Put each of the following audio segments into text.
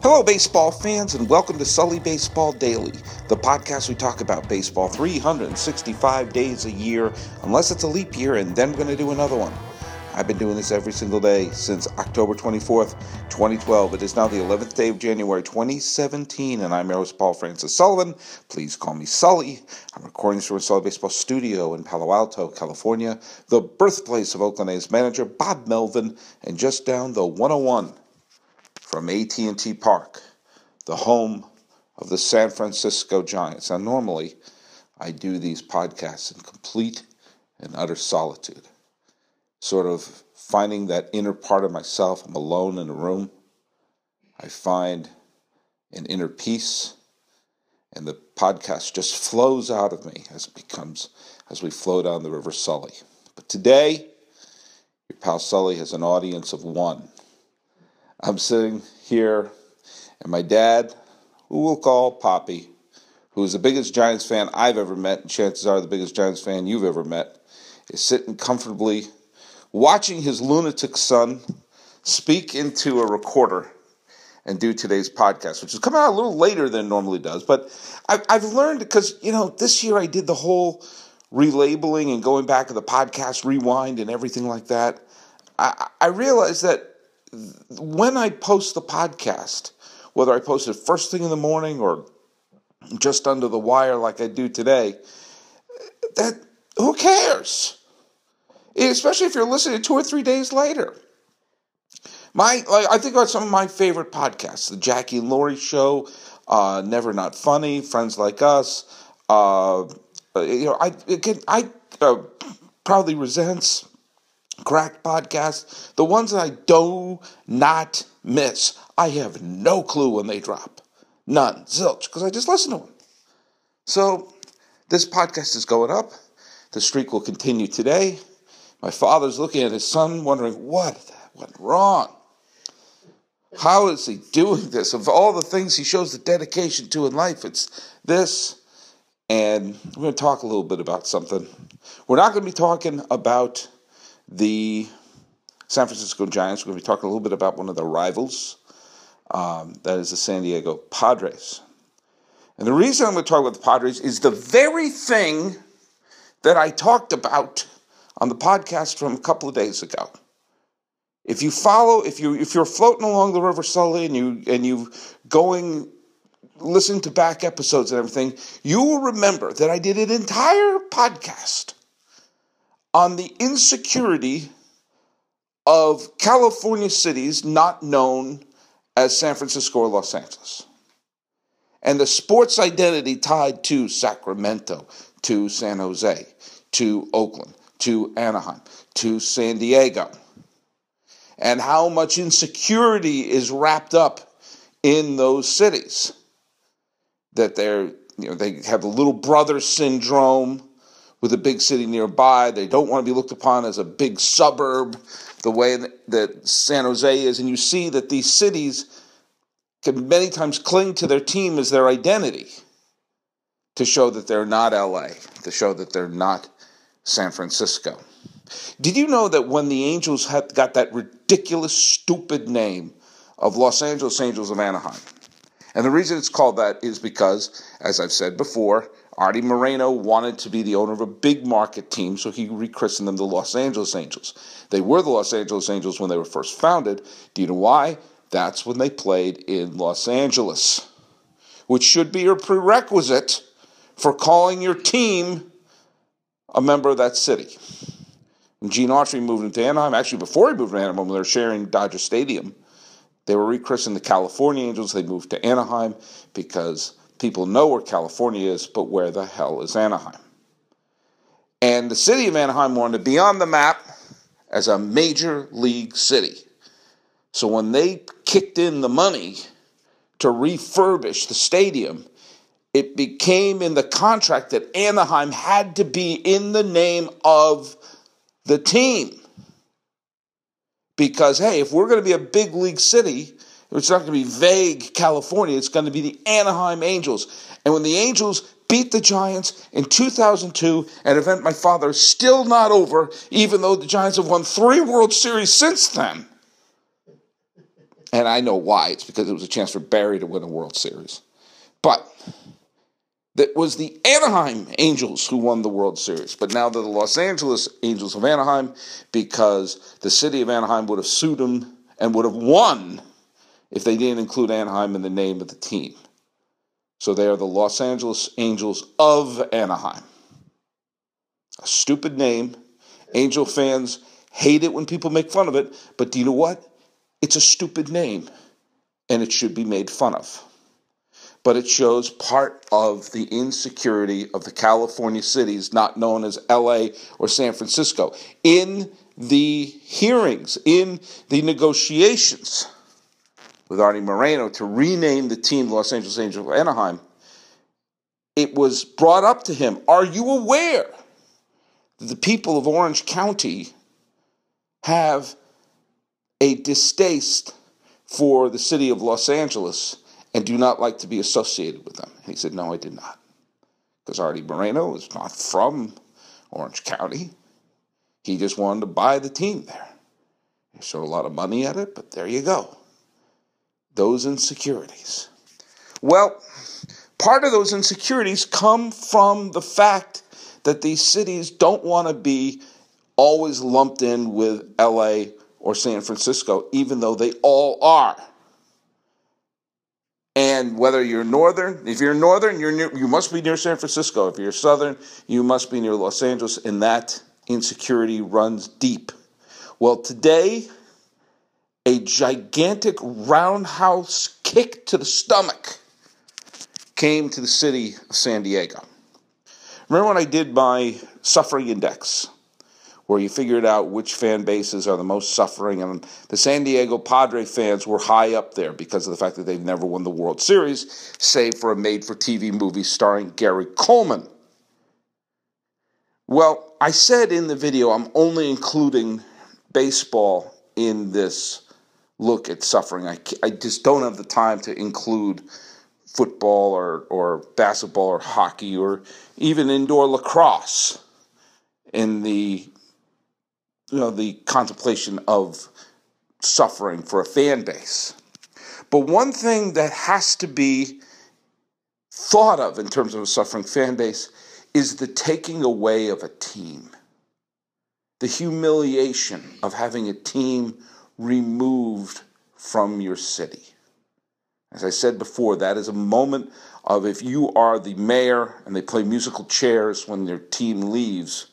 Hello, baseball fans, and welcome to Sully Baseball Daily, the podcast we talk about baseball 365 days a year, unless it's a leap year, and then we're going to do another one. I've been doing this every single day since October 24th, 2012. It is now the 11th day of January 2017, and I'm your host, Paul Francis Sullivan. Please call me Sully. I'm recording this from a Sully Baseball studio in Palo Alto, California, the birthplace of Oakland A's manager Bob Melvin, and just down the 101 from AT&T Park, the home of the San Francisco Giants. Now, normally, I do these podcasts in complete and utter solitude sort of finding that inner part of myself. I'm alone in a room. I find an inner peace, and the podcast just flows out of me as it becomes as we flow down the River Sully. But today, your pal Sully has an audience of one. I'm sitting here, and my dad, who we'll call Poppy, who is the biggest Giants fan I've ever met, and chances are the biggest Giants fan you've ever met, is sitting comfortably watching his lunatic son speak into a recorder and do today's podcast, which is coming out a little later than normally does. But I, I've learned because, you know, this year I did the whole relabeling and going back to the podcast rewind and everything like that. I, I realized that when I post the podcast, whether I post it first thing in the morning or just under the wire like I do today, that who cares? especially if you're listening two or three days later. My, like, I think about some of my favorite podcasts: the Jackie and Laurie Show, uh, Never Not Funny, Friends Like Us. Uh, you know, I again, I uh, proudly resents cracked podcasts, the ones that I do not miss. I have no clue when they drop, none, zilch, because I just listen to them. So this podcast is going up. The streak will continue today. My father's looking at his son, wondering what went wrong. How is he doing this? Of all the things he shows the dedication to in life, it's this. And we're going to talk a little bit about something. We're not going to be talking about the San Francisco Giants. We're going to be talking a little bit about one of their rivals, um, that is the San Diego Padres. And the reason I'm going to talk about the Padres is the very thing that I talked about on the podcast from a couple of days ago. If you follow, if you if you're floating along the River Sully and you and you going listening to back episodes and everything, you will remember that I did an entire podcast on the insecurity of California cities not known as San Francisco or Los Angeles. And the sports identity tied to Sacramento, to San Jose, to Oakland, to Anaheim, to San Diego, and how much insecurity is wrapped up in those cities. That they're, you know, they have the little brother syndrome with a big city nearby. They don't want to be looked upon as a big suburb the way that San Jose is. And you see that these cities can many times cling to their team as their identity to show that they're not LA, to show that they're not San Francisco. Did you know that when the Angels had got that ridiculous, stupid name of Los Angeles Angels of Anaheim? And the reason it's called that is because, as I've said before, Arte Moreno wanted to be the owner of a big market team, so he rechristened them the Los Angeles Angels. They were the Los Angeles Angels when they were first founded. Do you know why? That's when they played in Los Angeles, which should be your prerequisite for calling your team a member of that city. When Gene Autry moved into Anaheim, actually before he moved to Anaheim, when they were sharing Dodger Stadium, they were rechristened the California Angels. They moved to Anaheim because people know where California is, but where the hell is Anaheim? And the city of Anaheim wanted to be on the map as a major league city. So when they kicked in the money to refurbish the stadium, it became in the contract that Anaheim had to be in the name of the team. Because, hey, if we're going to be a big league city, it's not going to be vague California, it's going to be the Anaheim Angels. And when the Angels beat the Giants in 2002, an event my father is still not over, even though the Giants have won three World Series since then. And I know why. It's because it was a chance for Barry to win a World Series. But that was the Anaheim Angels who won the World Series. But now they're the Los Angeles Angels of Anaheim because the city of Anaheim would have sued them and would have won if they didn't include Anaheim in the name of the team. So they are the Los Angeles Angels of Anaheim. A stupid name. Angel fans hate it when people make fun of it, but do you know what? It's a stupid name and it should be made fun of. But it shows part of the insecurity of the California cities, not known as LA or San Francisco. In the hearings, in the negotiations with Arte Moreno to rename the team Los Angeles Angels Anaheim, it was brought up to him Are you aware that the people of Orange County have a distaste for the city of Los Angeles and do not like to be associated with them? And he said, No, I did not. Because Arte Moreno is not from Orange County. He just wanted to buy the team there. He showed a lot of money at it, but there you go. Those insecurities. Well, part of those insecurities come from the fact that these cities don't want to be always lumped in with LA or San Francisco, even though they all are. And whether you're northern, if you're northern, you're near, you must be near San Francisco. If you're southern, you must be near Los Angeles, and that insecurity runs deep. Well, today, a gigantic roundhouse kick to the stomach came to the city of San Diego. Remember when I did my suffering index? where you figured out which fan bases are the most suffering. And the San Diego Padre fans were high up there because of the fact that they've never won the World Series, save for a made for TV movie starring Gary Coleman. Well, I said in the video I'm only including baseball in this look at suffering. I, I just don't have the time to include football or, or basketball or hockey or even indoor lacrosse in the you know, the contemplation of suffering for a fan base. But one thing that has to be thought of in terms of a suffering fan base is the taking away of a team. The humiliation of having a team removed from your city. As I said before, that is a moment of if you are the mayor and they play musical chairs when their team leaves,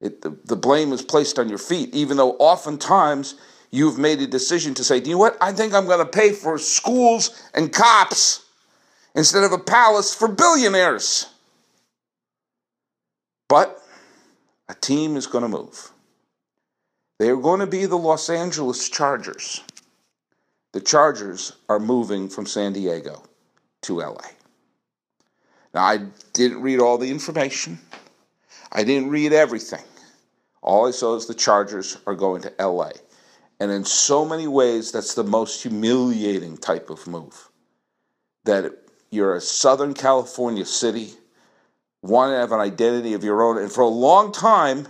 it, the, the blame is placed on your feet, even though oftentimes you've made a decision to say, Do you know what? I think I'm going to pay for schools and cops instead of a palace for billionaires. But a team is going to move. They are going to be the Los Angeles Chargers. The Chargers are moving from San Diego to LA. Now, I didn't read all the information. I didn't read everything. All I saw is the Chargers are going to LA. And in so many ways, that's the most humiliating type of move. That you're a Southern California city, want to have an identity of your own. And for a long time,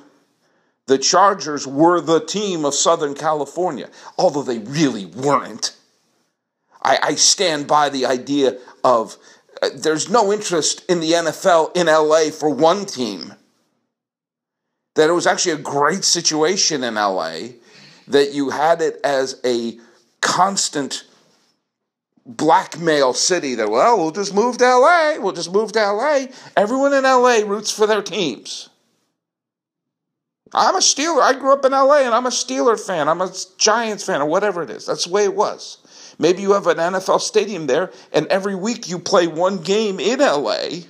the Chargers were the team of Southern California, although they really weren't. I, I stand by the idea of uh, there's no interest in the NFL in LA for one team that it was actually a great situation in LA, that you had it as a constant blackmail city that, well, we'll just move to LA, we'll just move to LA. Everyone in LA roots for their teams. I'm a Steeler. I grew up in LA and I'm a Steeler fan. I'm a Giants fan or whatever it is. That's the way it was. Maybe you have an NFL stadium there and every week you play one game in LA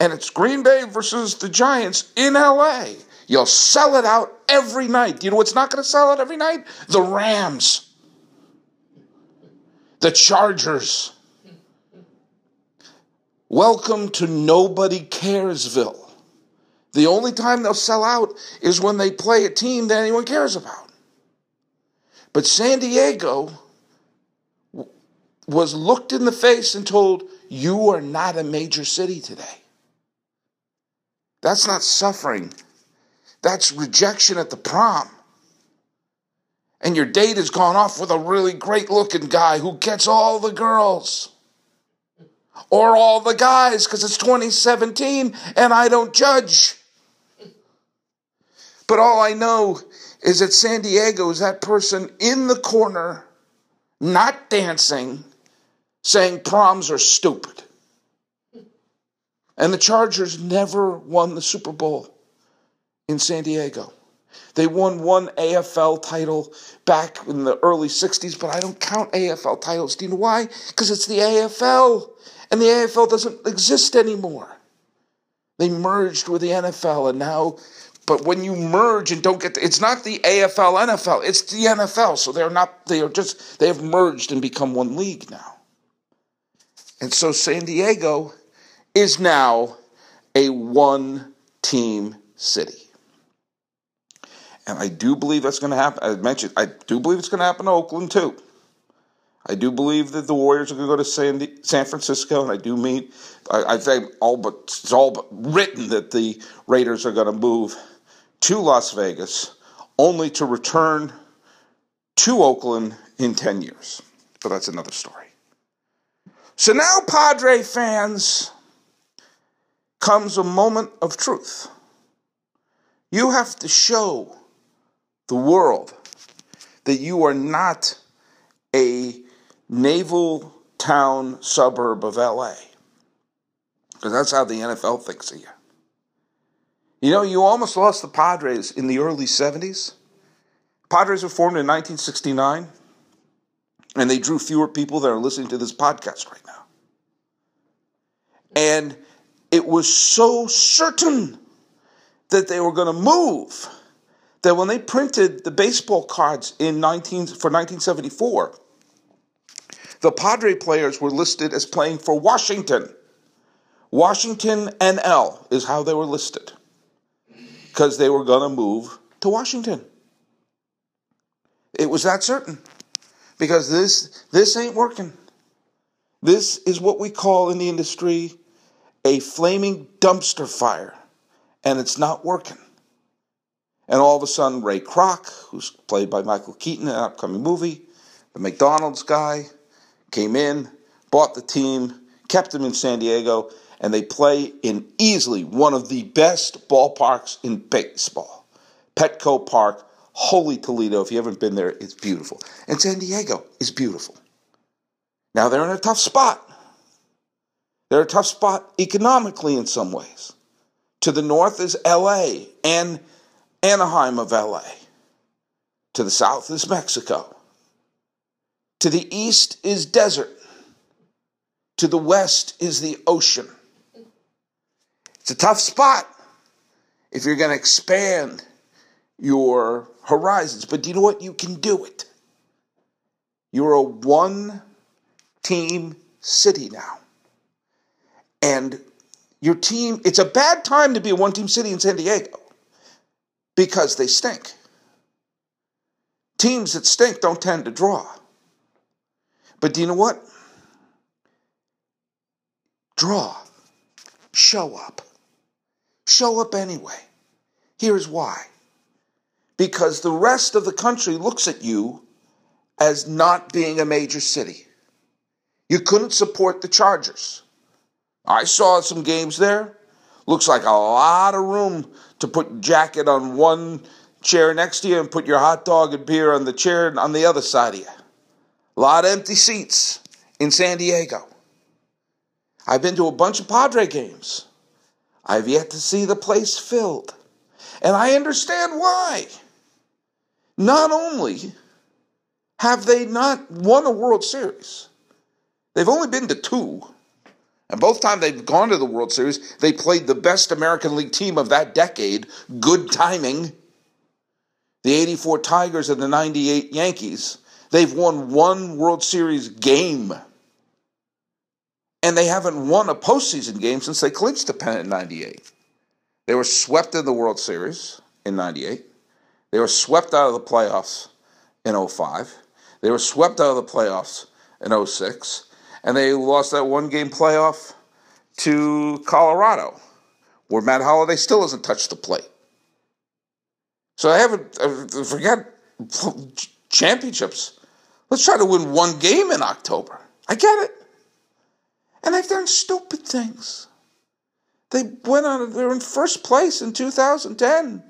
and it's Green Bay versus the Giants in LA. You'll sell it out every night. You know what's not going to sell out every night? The Rams, the Chargers. Welcome to Nobody Caresville. The only time they'll sell out is when they play a team that anyone cares about. But San Diego was looked in the face and told, You are not a major city today. That's not suffering. That's rejection at the prom. and your date has gone off with a really great looking guy who gets all the girls or all the guys because it's 2017 and I don't judge. But all I know is that San Diego is that person in the corner, not dancing, saying proms are stupid. And the Chargers never won the Super Bowl in San Diego. They won one AFL title back in the early 60s, but I don't count AFL titles. Do you know why? Because it's the AFL, and the AFL doesn't exist anymore. They merged with the NFL, and now, but when you merge and don't get, the, it's not the AFL NFL, it's the NFL. So they're not, they are just, they have merged and become one league now. And so San Diego is now a one team city. And I do believe that's going to happen. I mentioned, I do believe it's going to happen to Oakland too. I do believe that the Warriors are going to go to San, San Francisco, and I do mean, I, I think all but it's all but written that the Raiders are going to move to Las Vegas, only to return to Oakland in ten years. But that's another story. So now, Padre fans, comes a moment of truth. You have to show the world that you are not a naval town suburb of LA. Because that's how the NFL thinks of you. You know, you almost lost the Padres in the early 70s. Padres were formed in 1969, and they drew fewer people that are listening to this podcast right now. And it was so certain that they were going to move that when they printed the baseball cards in 19 for 1974, the Padre players were listed as playing for Washington. Washington NL is how they were listed because they were going to move to Washington. It was that certain because this this ain't working. This is what we call in the industry a flaming dumpster fire, and it's not working. And all of a sudden, Ray Kroc, who's played by Michael Keaton in an upcoming movie, the McDonald's guy, came in, bought the team, kept them in San Diego, and they play in easily one of the best ballparks in baseball. Petco Park, holy Toledo. If you haven't been there, it's beautiful. And San Diego is beautiful. Now they're in a tough spot. They're a tough spot economically in some ways. To the north is LA and Anaheim of LA. To the south is Mexico. To the east is desert. To the west is the ocean. It's a tough spot if you're going to expand your horizons. But do you know what? You can do it. You're a one team city now. And your team, it's a bad time to be a one team city in San Diego because they stink. Teams that stink don't tend to draw. But do you know what? Draw. Show up. Show up anyway. Here's why. Because the rest of the country looks at you as not being a major city. You couldn't support the Chargers. I saw some games there. Looks like a lot of room to put jacket on one chair next to you and put your hot dog and beer on the chair on the other side of you. A lot of empty seats in San Diego. I've been to a bunch of Padre games. I've yet to see the place filled. And I understand why. Not only have they not won a World Series, they've only been to two. And both times they've gone to the World Series, they played the best American League team of that decade. Good timing. The 84 Tigers and the 98 Yankees. They've won one World Series game. And they haven't won a postseason game since they clinched the pennant in 98. They were swept in the World Series in 98. They were swept out of the playoffs in 05. They were swept out of the playoffs in 06 and they lost that one game playoff to Colorado, where Matt Holliday still hasn't touched the plate. So I haven't, I forget championships. Let's try to win one game in October. I get it. And they've done stupid things. They went on, they're in first place in 2010.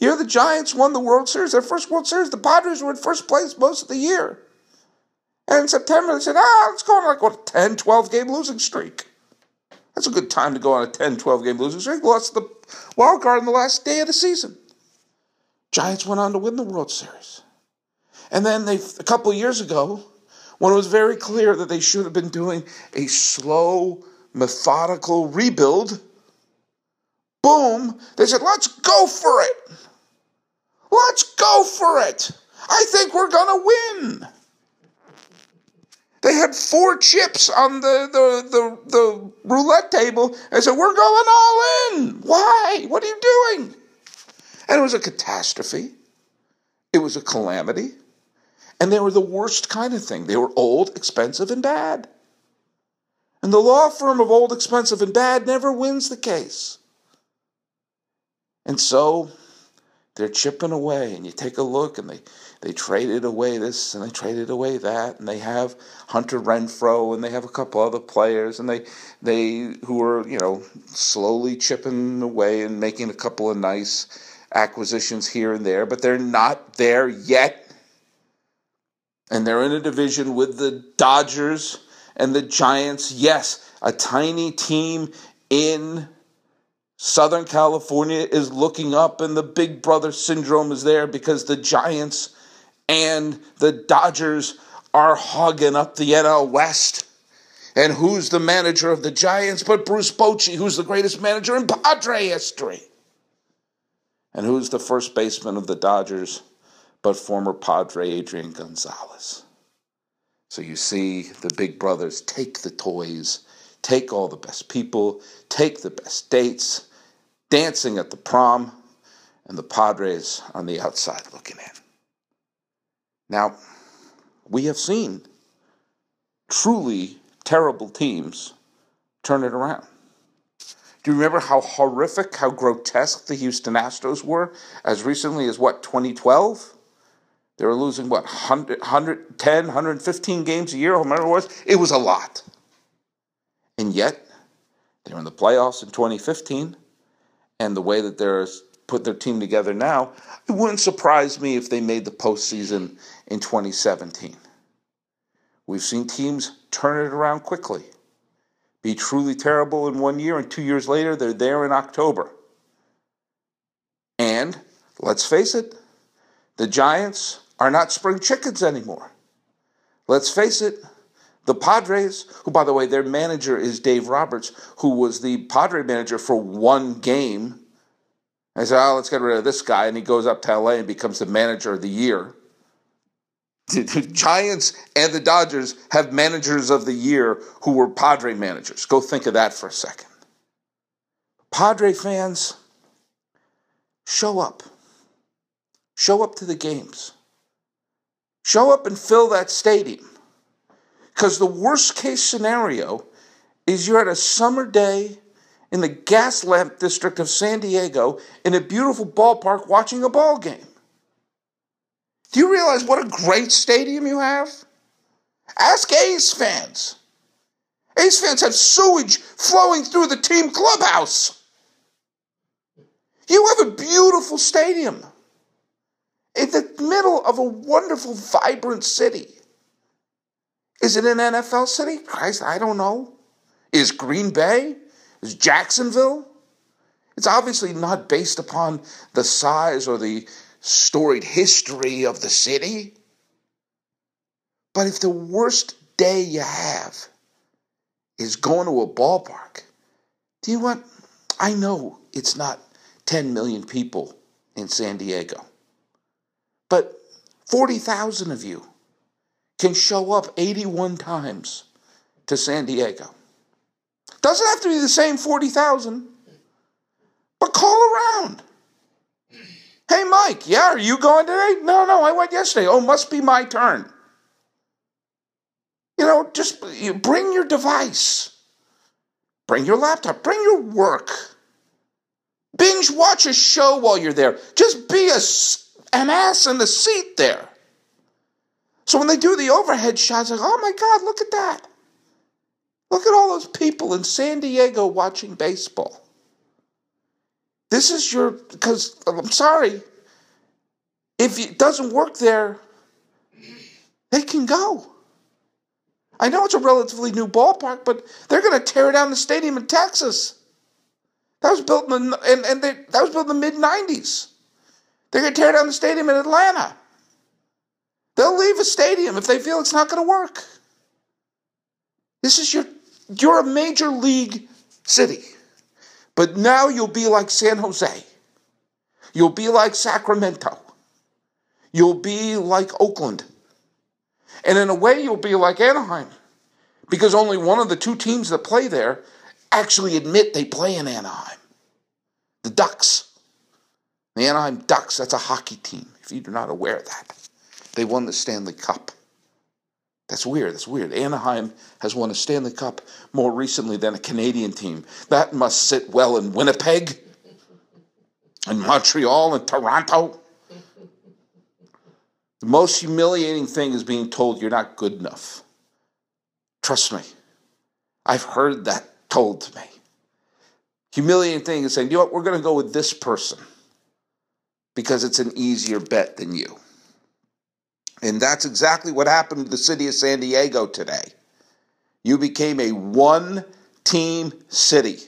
Year the Giants won the World Series, their first World Series. The Padres were in first place most of the year. And in September, they said, ah, let's go on like what, 10, 12 game losing streak. That's a good time to go on a 10, 12 game losing streak. Lost the wild card in the last day of the season. Giants went on to win the World Series. And then they, a couple years ago, when it was very clear that they should have been doing a slow, methodical rebuild, boom, they said, let's go for it. Let's go for it. I think we're going to win. They had four chips on the, the, the, the roulette table and said, We're going all in. Why? What are you doing? And it was a catastrophe. It was a calamity. And they were the worst kind of thing. They were old, expensive, and bad. And the law firm of old, expensive, and bad never wins the case. And so they're chipping away, and you take a look, and they, they traded away this and they traded away that, and they have Hunter Renfroe, and they have a couple other players, and they they who are you know slowly chipping away and making a couple of nice acquisitions here and there, but they're not there yet. And they're in a division with the Dodgers and the Giants. Yes, a tiny team in Southern California is looking up, and the big brother syndrome is there because the Giants and the Dodgers are hogging up the NL West. And who's the manager of the Giants but Bruce Bochy, who's the greatest manager in Padre history? And who's the first baseman of the Dodgers but former Padre Adrian Gonzalez? So you see the big brothers take the toys, take all the best people, take the best dates, dancing at the prom, and the Padres on the outside looking in. Now, we have seen truly terrible teams turn it around. Do you remember how horrific, how grotesque the Houston Astros were as recently as what, 2012? They were losing what, 100, 110, 115 games a year, whatever it was? It was a lot. And yet, they were in the playoffs in 2015 and the way that they're put their team together now, it wouldn't surprise me if they made the postseason in 2017. We've seen teams turn it around quickly, be truly terrible in one year, and two years later, they're there in October. And let's face it, the Giants are not spring chickens anymore. Let's face it, the Padres, who, by the way, their manager is Dave Roberts, who was the Padre manager for one game. I said, oh, let's get rid of this guy. And he goes up to LA and becomes the manager of the year. The Giants and the Dodgers have managers of the year who were Padre managers. Go think of that for a second. Padre fans, show up. Show up to the games. Show up and fill that stadium. Because the worst case scenario is you're at a summer day in the Gaslamp district of San Diego in a beautiful ballpark watching a ball game. Do you realize what a great stadium you have? Ask A's fans. A's fans have sewage flowing through the team clubhouse. You have a beautiful stadium in the middle of a wonderful, vibrant city. Is it an NFL city? Christ, I don't know. Is Green Bay? Is Jacksonville? It's obviously not based upon the size or the storied history of the city. But if the worst day you have is going to a ballpark, do you want? I know it's not 10 million people in San Diego, but 40,000 of you can show up 81 times to San Diego. Doesn't have to be the same 40,000, but call around. Hey, Mike, yeah, are you going today? No, no, I went yesterday. Oh, must be my turn. You know, just you bring your device, bring your laptop, bring your work. Binge watch a show while you're there. Just be a, an ass in the seat there. So when they do the overhead shots, like, oh my God, look at that. Look at all those people in San Diego watching baseball. This is your, because I'm sorry, if it doesn't work there, they can go. I know it's a relatively new ballpark, but they're going to tear down the stadium in Texas. That was built in the, and, and they, that was built in the mid 90s. They're going to tear down the stadium in Atlanta. They'll leave a stadium if they feel it's not going to work. This is your, you're a major league city. But now you'll be like San Jose. You'll be like Sacramento. You'll be like Oakland. And in a way, you'll be like Anaheim. Because only one of the two teams that play there actually admit they play in Anaheim. The Ducks. The Anaheim Ducks, that's a hockey team, if you're not aware of that. They won the Stanley Cup. That's weird. That's weird. Anaheim has won a Stanley Cup more recently than a Canadian team. That must sit well in Winnipeg, and Montreal, and Toronto. The most humiliating thing is being told you're not good enough. Trust me. I've heard that told to me. Humiliating thing is saying, you know what, we're going to go with this person because it's an easier bet than you. And that's exactly what happened to the city of San Diego today. You became a one team city.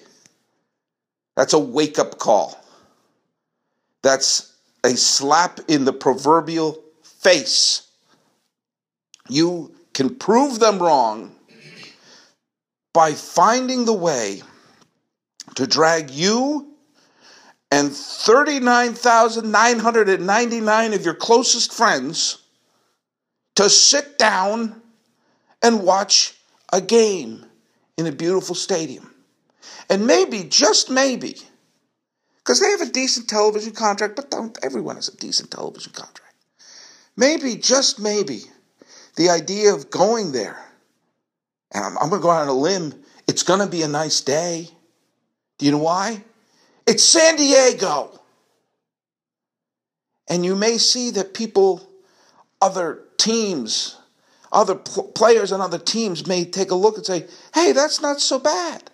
That's a wake up call. That's a slap in the proverbial face. You can prove them wrong by finding the way to drag you and 39,999 of your closest friends to sit down and watch a game in a beautiful stadium. And maybe, just maybe, because they have a decent television contract, but don't, everyone has a decent television contract. Maybe, just maybe, the idea of going there, and I'm, I'm going to go out on a limb, it's going to be a nice day. Do you know why? It's San Diego. And you may see that people, other teams, other pl- players on other teams may take a look and say, hey, that's not so bad.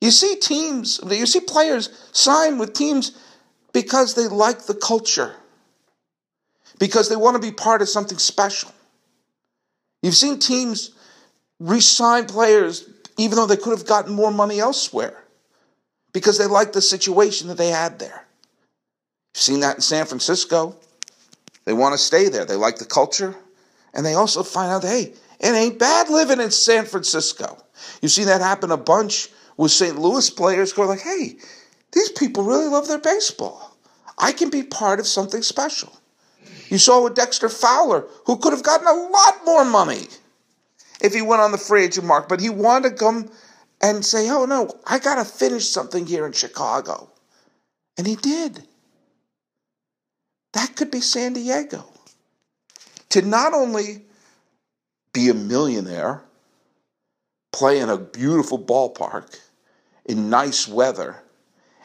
You see teams, you see players sign with teams because they like the culture, because they want to be part of something special. You've seen teams re sign players even though they could have gotten more money elsewhere because they like the situation that they had there. You've seen that in San Francisco. They want to stay there. They like the culture. And they also find out, hey, it ain't bad living in San Francisco. You've seen that happen a bunch with St. Louis players who are like, hey, these people really love their baseball. I can be part of something special. You saw with Dexter Fowler, who could have gotten a lot more money if he went on the free agent mark, but he wanted to come and say, oh no, I got to finish something here in Chicago. And he did. That could be San Diego. To not only be a millionaire, play in a beautiful ballpark, in nice weather,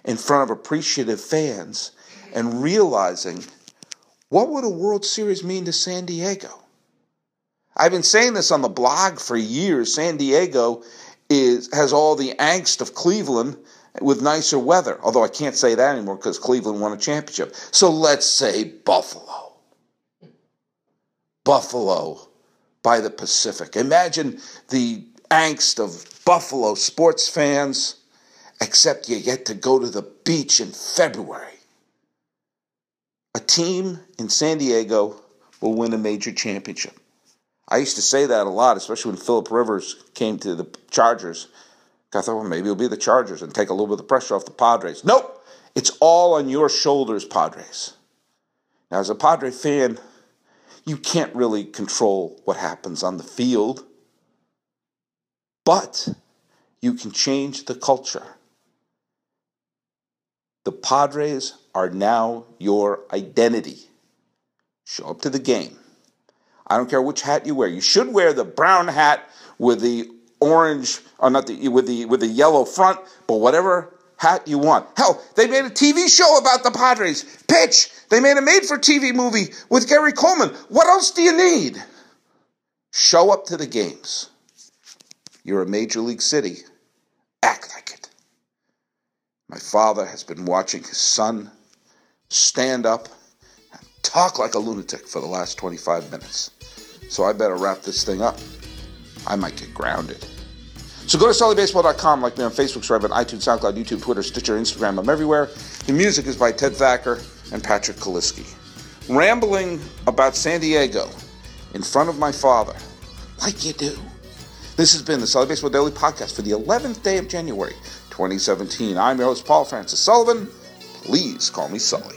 in front of appreciative fans, and realizing what would a World Series mean to San Diego? I've been saying this on the blog for years. San Diego is has all the angst of Cleveland with nicer weather. Although I can't say that anymore because Cleveland won a championship. So let's say Buffalo. Buffalo by the Pacific. Imagine the angst of Buffalo sports fans, except you get to go to the beach in February. A team in San Diego will win a major championship. I used to say that a lot, especially when Philip Rivers came to the Chargers. I thought, well, maybe it'll be the Chargers and take a little bit of the pressure off the Padres. Nope, it's all on your shoulders, Padres. Now, as a Padre fan, you can't really control what happens on the field, but you can change the culture. The Padres are now your identity. Show up to the game. I don't care which hat you wear. You should wear the brown hat with the orange, or not the with the with the yellow front, but whatever hat you want. Hell, they made a TV show about the Padres. Pitch! They made a made for TV movie with Gary Coleman. What else do you need? Show up to the games. You're a major league city. Act like it. My father has been watching his son stand up and talk like a lunatic for the last 25 minutes. So I better wrap this thing up. I might get grounded. So go to sullybaseball.com, like me on Facebook, subscribe on iTunes, SoundCloud, YouTube, Twitter, Stitcher, Instagram. I'm everywhere. The music is by Ted Thacker and Patrick Kaliski. Rambling about San Diego in front of my father, like you do. This has been the Sully Baseball Daily Podcast for the 11th day of January, 2017. I'm your host, Paul Francis Sullivan. Please call me Sully.